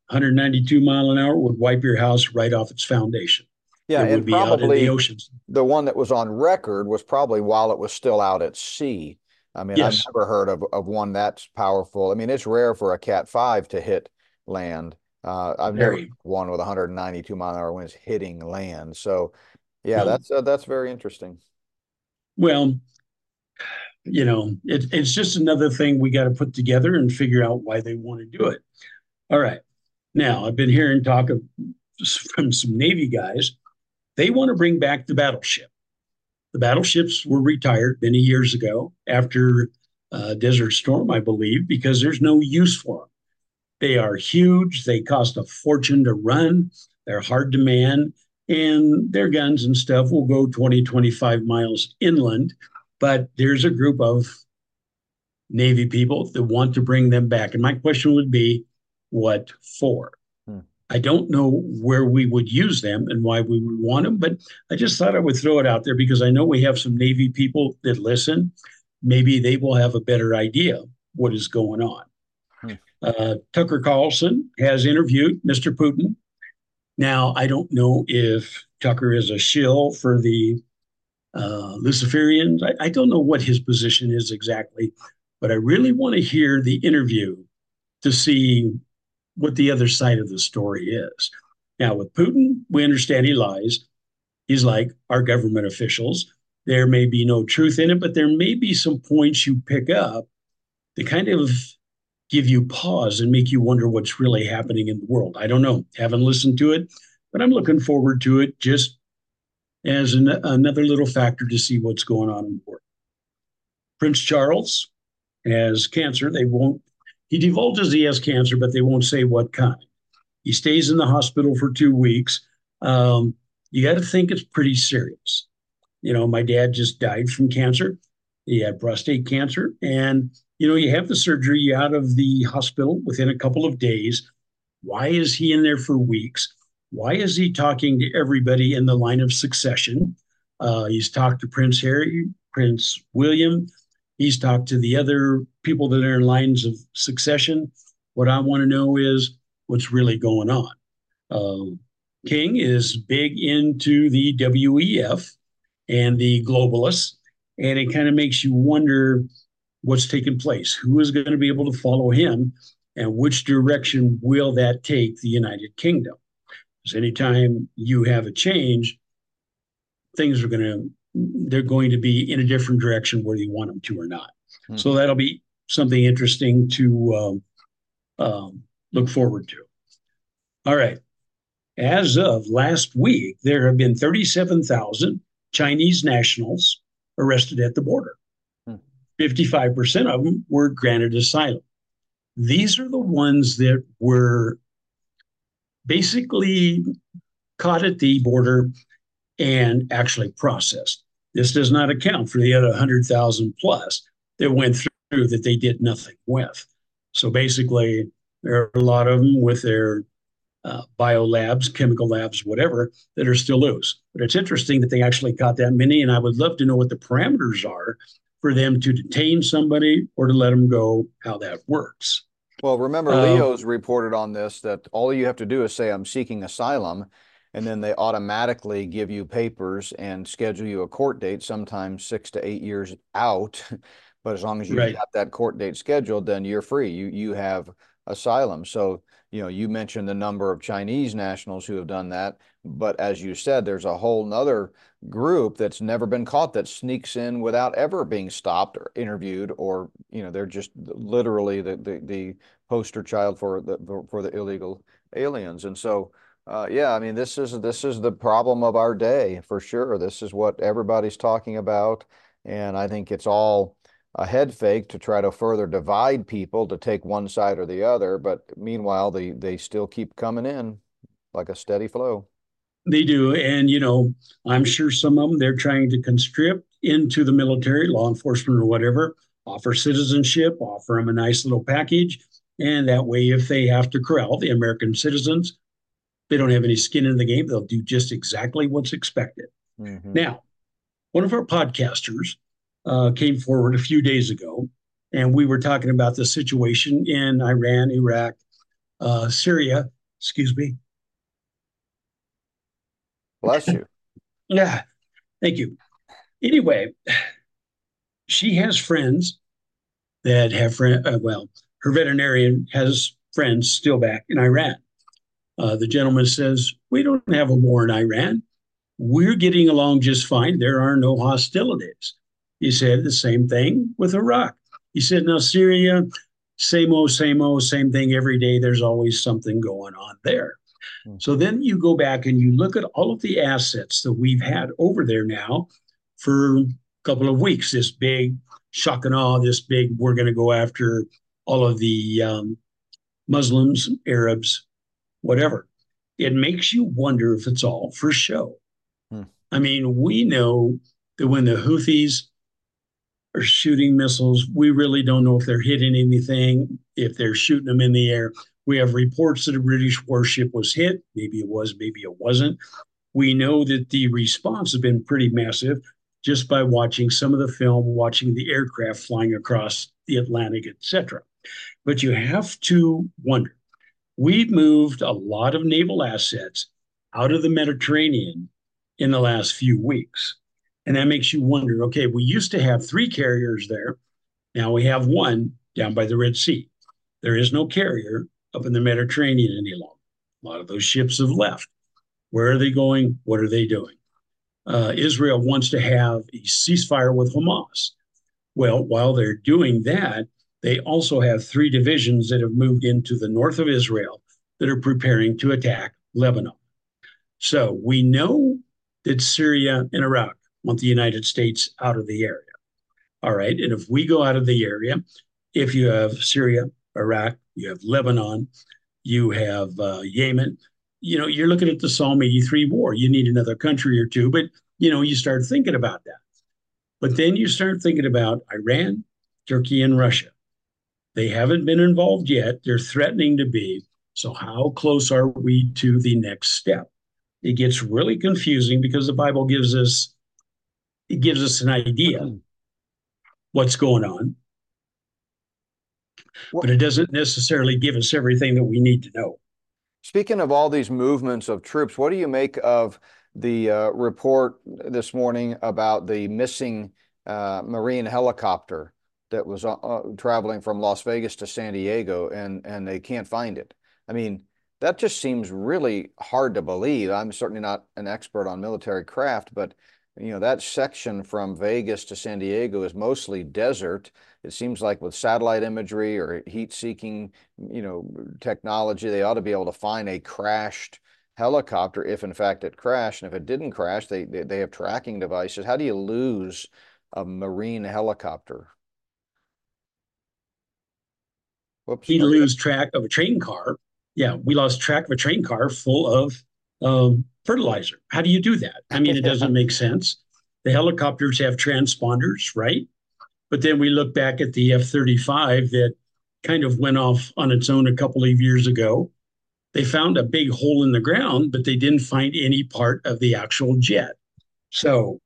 192 mile an hour would wipe your house right off its foundation. Yeah, it would be out in the oceans. The one that was on record was probably while it was still out at sea. I mean, yes. I've never heard of, of one that's powerful. I mean, it's rare for a Cat 5 to hit land. Uh, I've Very. never one with 192 mile an hour winds hitting land. So yeah, that's uh, that's very interesting. Well, you know, it, it's just another thing we got to put together and figure out why they want to do it. All right. Now, I've been hearing talk of, from some Navy guys. They want to bring back the battleship. The battleships were retired many years ago after uh, Desert Storm, I believe, because there's no use for them. They are huge. They cost a fortune to run. They're hard to man, and their guns and stuff will go 20, 25 miles inland. But there's a group of Navy people that want to bring them back. And my question would be, what for? I don't know where we would use them and why we would want them, but I just thought I would throw it out there because I know we have some Navy people that listen. Maybe they will have a better idea what is going on. Hmm. Uh, Tucker Carlson has interviewed Mr. Putin. Now, I don't know if Tucker is a shill for the uh, Luciferians. I, I, don't know what his position is exactly, but I really want to hear the interview to see what the other side of the story is. Now, with Putin, we understand he lies. He's like our government officials. There may be no truth in it, but there may be some points you pick up that kind of give you pause and make you wonder what's really happening in the world. I don't know. Haven't listened to it, but I'm looking forward to it just as an, another little factor to see what's going on in the world. Prince Charles has cancer. They won't he divulges he has cancer, but they won't say what kind. He stays in the hospital for two weeks. Um, you got to think it's pretty serious. You know, my dad just died from cancer. He had prostate cancer. And, you know, you have the surgery out of the hospital within a couple of days. Why is he in there for weeks? Why is he talking to everybody in the line of succession? Uh, he's talked to Prince Harry, Prince William, He's talked to the other people that are in lines of succession. What I want to know is what's really going on. Uh, King is big into the WEF and the globalists, and it kind of makes you wonder what's taking place. Who is going to be able to follow him, and which direction will that take the United Kingdom? Because anytime you have a change, things are going to they're going to be in a different direction whether you want them to or not. Hmm. So that'll be something interesting to um, um, look forward to. All right. As of last week, there have been 37,000 Chinese nationals arrested at the border. Hmm. 55% of them were granted asylum. These are the ones that were basically caught at the border and actually processed. This does not account for the other 100,000 plus that went through that they did nothing with. So basically, there are a lot of them with their uh, bio labs, chemical labs, whatever, that are still loose. But it's interesting that they actually caught that many, and I would love to know what the parameters are for them to detain somebody or to let them go, how that works. Well, remember, um, Leo's reported on this that all you have to do is say, I'm seeking asylum, and then they automatically give you papers and schedule you a court date, sometimes six to eight years out. But as long as you've right. got that court date scheduled, then you're free. You you have asylum. So you know you mentioned the number of Chinese nationals who have done that, but as you said, there's a whole nother group that's never been caught that sneaks in without ever being stopped or interviewed, or you know they're just literally the the, the poster child for the for the illegal aliens, and so uh, yeah, I mean, this is this is the problem of our day for sure. This is what everybody's talking about, and I think it's all a head fake to try to further divide people to take one side or the other. But meanwhile, they they still keep coming in like a steady flow. They do, and you know, I'm sure some of them they're trying to conscript into the military, law enforcement, or whatever. Offer citizenship, offer them a nice little package, and that way, if they have to corral the American citizens they don't have any skin in the game. They'll do just exactly what's expected. Mm-hmm. Now, one of our podcasters uh, came forward a few days ago, and we were talking about the situation in Iran, Iraq, uh, Syria. Excuse me. Bless you. yeah, thank you. Anyway, she has friends that have friend. Uh, well, her veterinarian has friends still back in Iran. Uh, the gentleman says, We don't have a war in Iran. We're getting along just fine. There are no hostilities. He said the same thing with Iraq. He said, Now, Syria, same old, same old, same thing every day. There's always something going on there. Mm-hmm. So then you go back and you look at all of the assets that we've had over there now for a couple of weeks. This big shock and awe, this big, we're going to go after all of the um, Muslims, Arabs, whatever. It makes you wonder if it's all for show. Hmm. I mean, we know that when the Houthis are shooting missiles, we really don't know if they're hitting anything, if they're shooting them in the air. We have reports that a British warship was hit. Maybe it was, maybe it wasn't. We know that the response has been pretty massive just by watching some of the film, watching the aircraft flying across the Atlantic, etc. But you have to wonder. We've moved a lot of naval assets out of the Mediterranean in the last few weeks. And that makes you wonder okay, we used to have three carriers there. Now we have one down by the Red Sea. There is no carrier up in the Mediterranean any longer. A lot of those ships have left. Where are they going? What are they doing? Uh, Israel wants to have a ceasefire with Hamas. Well, while they're doing that, they also have three divisions that have moved into the north of Israel that are preparing to attack Lebanon. So we know that Syria and Iraq want the United States out of the area. All right. And if we go out of the area, if you have Syria, Iraq, you have Lebanon, you have uh, Yemen, you know, you're looking at the Psalm 83 war. You need another country or two, but, you know, you start thinking about that. But then you start thinking about Iran, Turkey, and Russia. They haven't been involved yet. They're threatening to be. So, how close are we to the next step? It gets really confusing because the Bible gives us it gives us an idea what's going on, well, but it doesn't necessarily give us everything that we need to know. Speaking of all these movements of troops, what do you make of the uh, report this morning about the missing uh, Marine helicopter that was uh, uh traveling from Las Vegas to San Diego and, and they can't find it? I mean, that just seems really hard to believe. I'm certainly not an expert on military craft, but you know, that section from Vegas to San Diego is mostly desert. It seems like with satellite imagery or heat seeking, you know, technology, they ought to be able to find a crashed helicopter if in fact it crashed. And if it didn't crash, they, they, they have tracking devices. How do you lose a marine helicopter? Whoops. You lose track of a train car. Yeah, we lost track of a train car full of um, fertilizer. How do you do that? I mean, it doesn't make sense. The helicopters have transponders, right? But then we look back at the F 35 that kind of went off on its own a couple of years ago. They found a big hole in the ground, but they didn't find any part of the actual jet. So,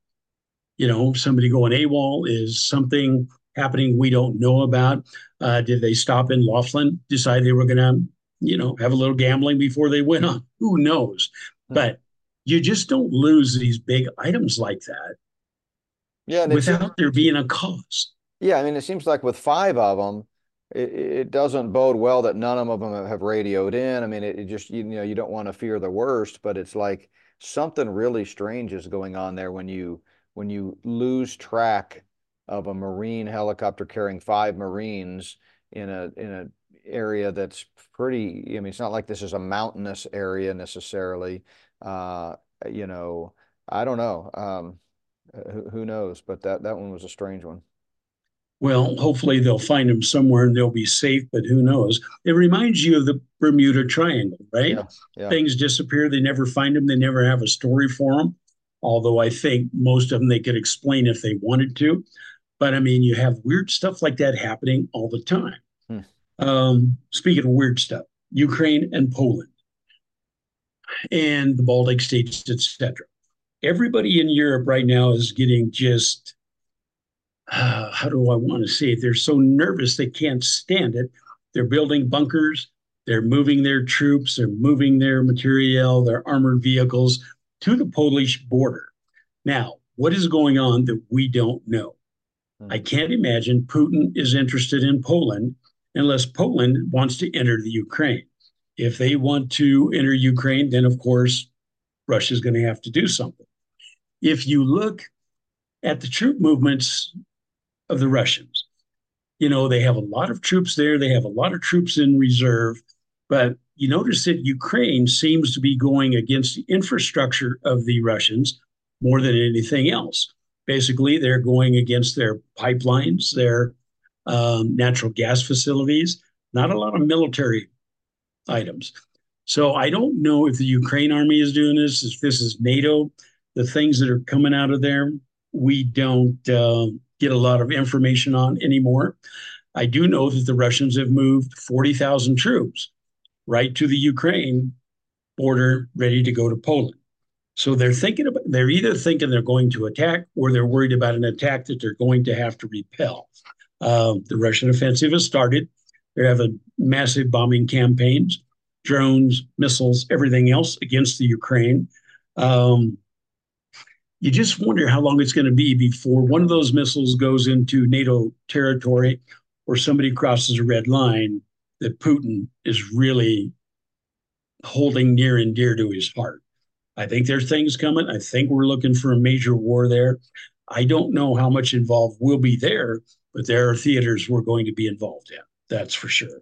you know, somebody going AWOL is something happening we don't know about. Uh, did they stop in Laughlin, decide they were going to, you know, have a little gambling before they went on? Who knows? Hmm. But you just don't lose these big items like that yeah, without seems, there being a cause. Yeah, I mean, it seems like with five of them, it, it doesn't bode well that none of them have radioed in. I mean, it, it just you know you don't want to fear the worst, but it's like something really strange is going on there when you when you lose track of a marine helicopter carrying five marines in a in a area that's pretty i mean it's not like this is a mountainous area necessarily uh, you know, I don't know. Um, who, who knows? But that that one was a strange one. Well, hopefully they'll find him somewhere and they'll be safe, but who knows? It reminds you of the Bermuda Triangle, right? Yeah, yeah. Things disappear, they never find them, they never have a story for them. Although I think most of them they could explain if they wanted to. But I mean, you have weird stuff like that happening all the time. Hmm. Um, speaking of weird stuff, Ukraine and Poland and the Baltic states, etc. Everybody in Europe right now is getting just uh, how do I want to say it? They're so nervous they can't stand it. They're building bunkers. They're moving their troops. They're moving their materiel, their armored vehicles to the Polish border. Now, what is going on that we don't know? Hmm. I can't imagine Putin is interested in Poland unless Poland wants to enter the Ukraine. If they want to enter Ukraine, then of course, Russia's going to have to do something. If you look at the troop movements of the Russians, you know, they have a lot of troops there, they have a lot of troops in reserve, but you notice that Ukraine seems to be going against the infrastructure of the Russians more than anything else. Basically, they're going against their pipelines, their um, natural gas facilities, not a lot of military items. So I don't know if the Ukraine army is doing this, if this is NATO, the things that are coming out of there, we don't uh, get a lot of information on anymore. I do know that the Russians have moved 40,000 troops right to the Ukraine border, ready to go to Poland. So they're thinking about, they're either thinking they're going to attack or they're worried about an attack that they're going to have to repel. Uh, the Russian offensive has started. They're having massive bombing campaigns drones, missiles, everything else against the Ukraine. Um, you just wonder how long it's going to be before one of those missiles goes into NATO territory or somebody crosses a red line that Putin is really holding near and dear to his heart. I think there's things coming. I think we're looking for a major war there. I don't know how much involved will be there, but there are theaters we're going to be involved in. That's for sure.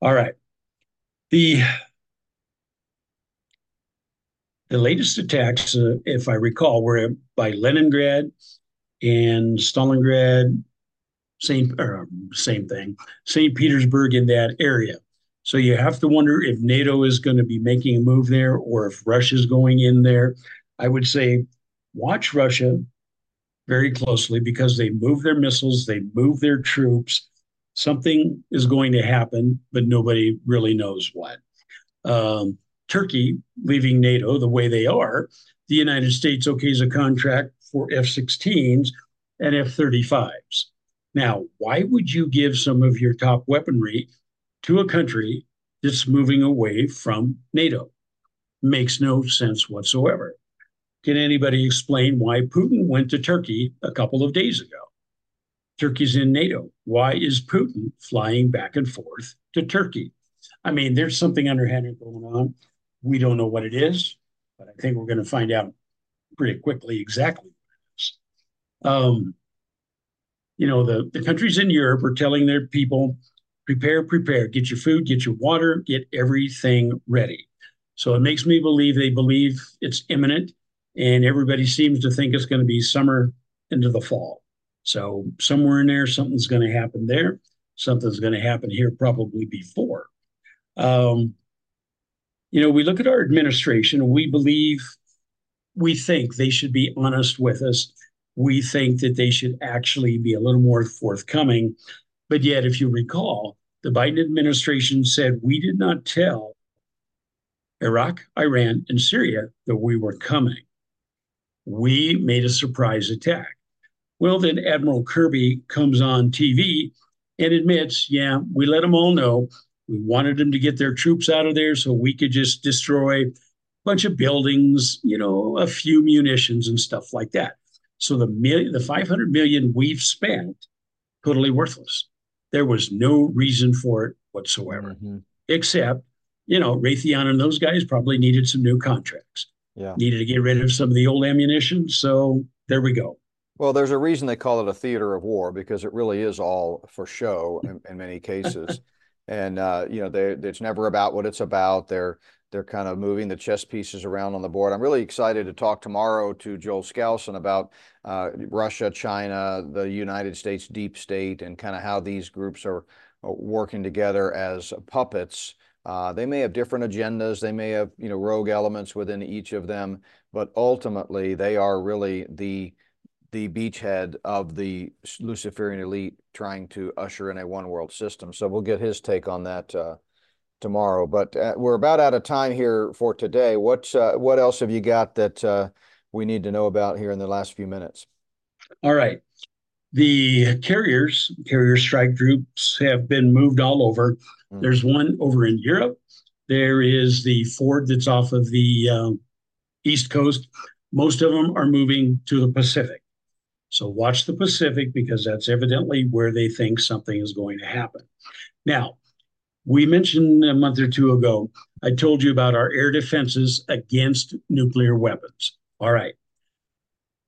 All right. The the latest attacks, uh, if I recall, were by Leningrad and Stalingrad, same or same thing, St. Petersburg in that area. So you have to wonder if NATO is going to be making a move there or if Russia's going in there. I would say watch Russia very closely because they move their missiles, they move their troops, something is going to happen, but nobody really knows what. Um, Turkey leaving NATO the way they are, the United States okays a contract for F 16s and F 35s. Now, why would you give some of your top weaponry to a country that's moving away from NATO? Makes no sense whatsoever. Can anybody explain why Putin went to Turkey a couple of days ago? Turkey's in NATO. Why is Putin flying back and forth to Turkey? I mean, there's something underhanded going on. We don't know what it is, but I think we're going to find out pretty quickly exactly what it is. Um, you know, the, the countries in Europe are telling their people, prepare, prepare, get your food, get your water, get everything ready. So it makes me believe they believe it's imminent, and everybody seems to think it's going to be summer into the fall. So somewhere in there, something's going to happen there. Something's going to happen here probably before. Um, you know, we look at our administration, we believe, we think they should be honest with us. We think that they should actually be a little more forthcoming. But yet, if you recall, the Biden administration said we did not tell Iraq, Iran, and Syria that we were coming. We made a surprise attack. Well, then Admiral Kirby comes on TV and admits, yeah, we let them all know. We wanted them to get their troops out of there so we could just destroy a bunch of buildings, you know, a few munitions and stuff like that. So the million, the 500 million we've spent, totally worthless. There was no reason for it whatsoever, mm-hmm. except, you know, Raytheon and those guys probably needed some new contracts. Yeah. Needed to get rid of some of the old ammunition. So there we go. Well, there's a reason they call it a theater of war because it really is all for show in, in many cases. and uh, you know, they, it's never about what it's about. They're they're kind of moving the chess pieces around on the board. I'm really excited to talk tomorrow to Joel Skousen about uh, Russia, China, the United States deep state, and kind of how these groups are working together as puppets. Uh, they may have different agendas. They may have you know rogue elements within each of them, but ultimately they are really the the beachhead of the Luciferian elite trying to usher in a one world system. So we'll get his take on that uh, tomorrow. But uh, we're about out of time here for today. What uh, what else have you got that uh, we need to know about here in the last few minutes? All right. The carriers, carrier strike groups have been moved all over. Mm. There's one over in Europe. There is the Ford that's off of the um, East Coast. Most of them are moving to the Pacific. So watch the Pacific because that's evidently where they think something is going to happen. Now, we mentioned a month or two ago, I told you about our air defenses against nuclear weapons. All right.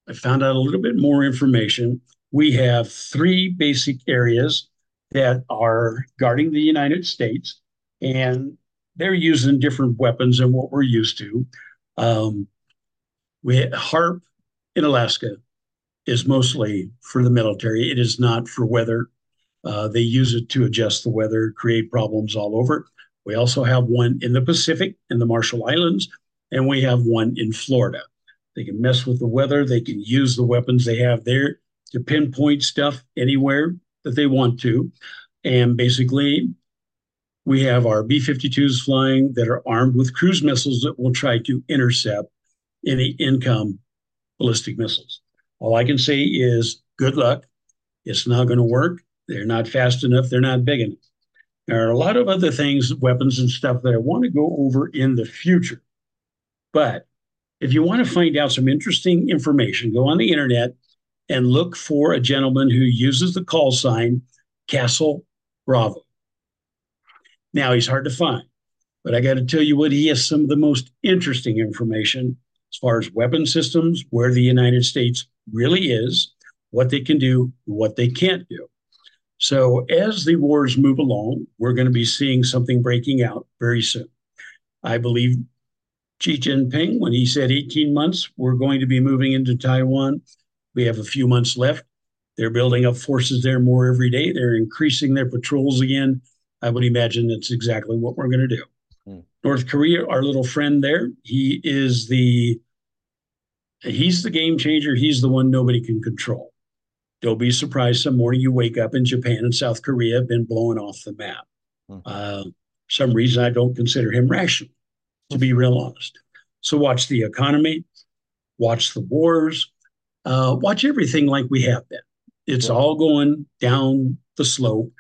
I found out a little bit more information. We have three basic areas that are guarding the United States, and they're using different weapons than what we're used to. Um, we HAARP in Alaska, is mostly for the military. It is not for weather. Uh, they use it to adjust the weather, create problems all over. We also have one in the Pacific, in the Marshall Islands, and we have one in Florida. They can mess with the weather. They can use the weapons they have there to pinpoint stuff anywhere that they want to. And basically, we have our B 52s flying that are armed with cruise missiles that will try to intercept any income ballistic missiles. All I can say is good luck. It's not going to work. They're not fast enough. They're not big enough. There are a lot of other things, weapons and stuff that I want to go over in the future. But if you want to find out some interesting information, go on the internet and look for a gentleman who uses the call sign Castle Bravo. Now, he's hard to find, but I got to tell you what, he has some of the most interesting information as far as weapon systems, where the United States really is, what they can do, what they can't do. So, as the wars move along, we're going to be seeing something breaking out very soon. I believe Xi Jinping, when he said 18 months, we're going to be moving into Taiwan. We have a few months left. They're building up forces there more every day. They're increasing their patrols again. I would imagine that's exactly what we're going to do. Hmm. North Korea, our little friend there, he is the he's the game changer. He's the one nobody can control. Don't be surprised some morning you wake up and Japan and South Korea have been blown off the map. Hmm. Uh, some reason I don't consider him rational, to be real honest. So watch the economy, watch the wars, uh, watch everything like we have been. It's all going down the slope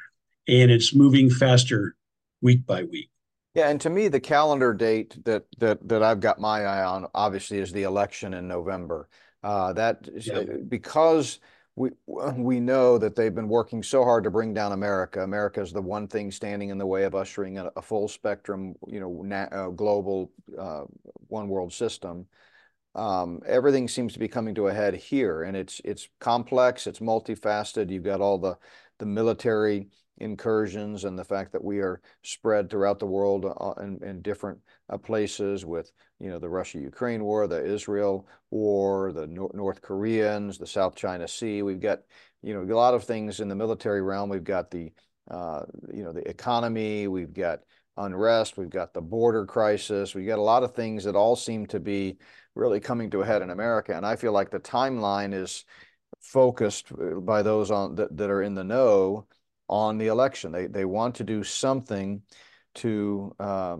and it's moving faster week by week. Yeah, and to me, the calendar date that that that I've got my eye on obviously is the election in November. Uh, that yeah. because we we know that they've been working so hard to bring down America. America is the one thing standing in the way of ushering a, a full spectrum, you know, na- uh, global uh, one world system. Um, everything seems to be coming to a head here, and it's it's complex, it's multifaceted. You've got all the the military incursions and the fact that we are spread throughout the world uh, in, in different uh, places with you know the Russia-Ukraine war, the Israel war, the Nor North Koreans, the South China Sea. We've got you know a lot of things in the military realm. We've got the uh, you know the economy. We've got unrest. We've got the border crisis. We've got a lot of things that all seem to be really coming to a head in America. And I feel like the timeline is focused uh, by those on that, that are in the know on the election. They they want to do something to uh,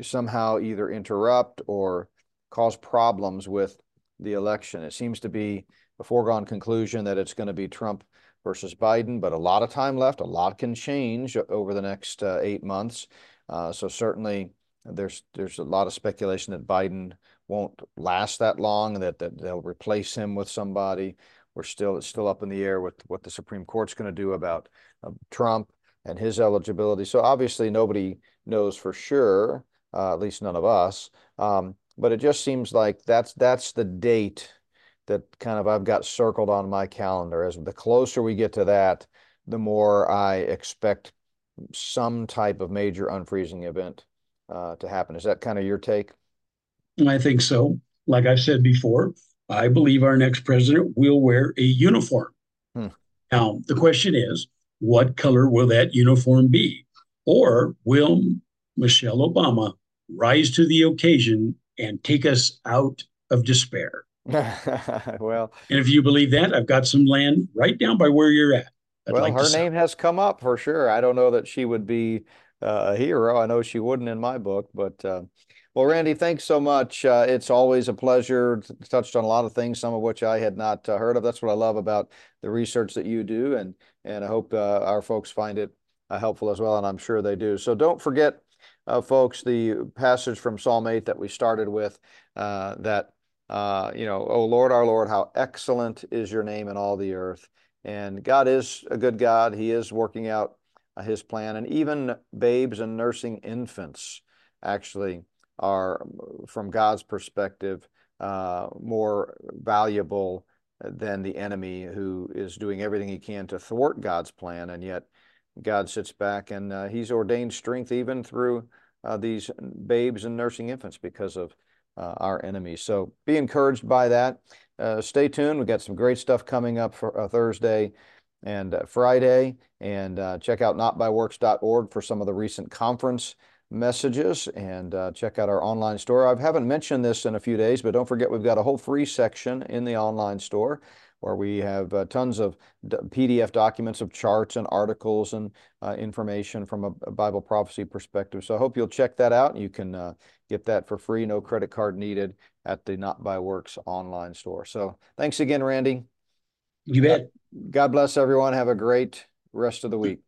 somehow either interrupt or cause problems with the election. It seems to be a foregone conclusion that it's going to be Trump versus Biden, but a lot of time left. A lot can change over the next uh, eight months. Uh, so certainly there's there's a lot of speculation that Biden won't last that long, that, that they'll replace him with somebody. We're still it's still up in the air with what the Supreme Court's going to do about uh, Trump and his eligibility. So obviously nobody knows for sure, uh, at least none of us. Um, but it just seems like that's that's the date that kind of I've got circled on my calendar. As the closer we get to that, the more I expect some type of major unfreezing event uh, to happen. Is that kind of your take? I think so. Like I've said before, I believe our next president will wear a uniform. Hmm. Now, the question is, what color will that uniform be? Or will Michelle Obama rise to the occasion and take us out of despair? well, and if you believe that, I've got some land right down by where you're at. I'd well, like her name has come up for sure. I don't know that she would be uh, a hero. I know she wouldn't in my book, but uh, well, Randy, thanks so much. Uh, it's always a pleasure. Touched on a lot of things, some of which I had not uh, heard of. That's what I love about the research that you do, and and I hope uh, our folks find it uh, helpful as well, and I'm sure they do. So don't forget, uh, folks, the passage from Psalm 8 that we started with, uh, that you know, oh Lord, our Lord, how excellent is your name in all the earth. And God is a good God. He is working out His plan, and even babes and nursing infants actually are, from God's perspective, uh, more valuable than the enemy who is doing everything he can to thwart God's plan. And yet God sits back and uh, he's ordained strength even through uh, these babes and nursing infants because of uh, our enemies. So be encouraged by that. Uh, stay tuned. We've got some great stuff coming up for uh, Thursday and Friday. And check out notbyworks.org for some of the recent conference messages and uh, check out our online store. I haven't mentioned this in a few days, but don't forget we've got a whole free section in the online store where we have uh, tons of PDF documents of charts and articles and uh, information from a, Bible prophecy perspective. So I hope you'll check that out. You can uh, get that for free, no credit card needed at the Not by Works online store. So thanks again, Randy. You bet. God bless everyone. Have a great rest of the week.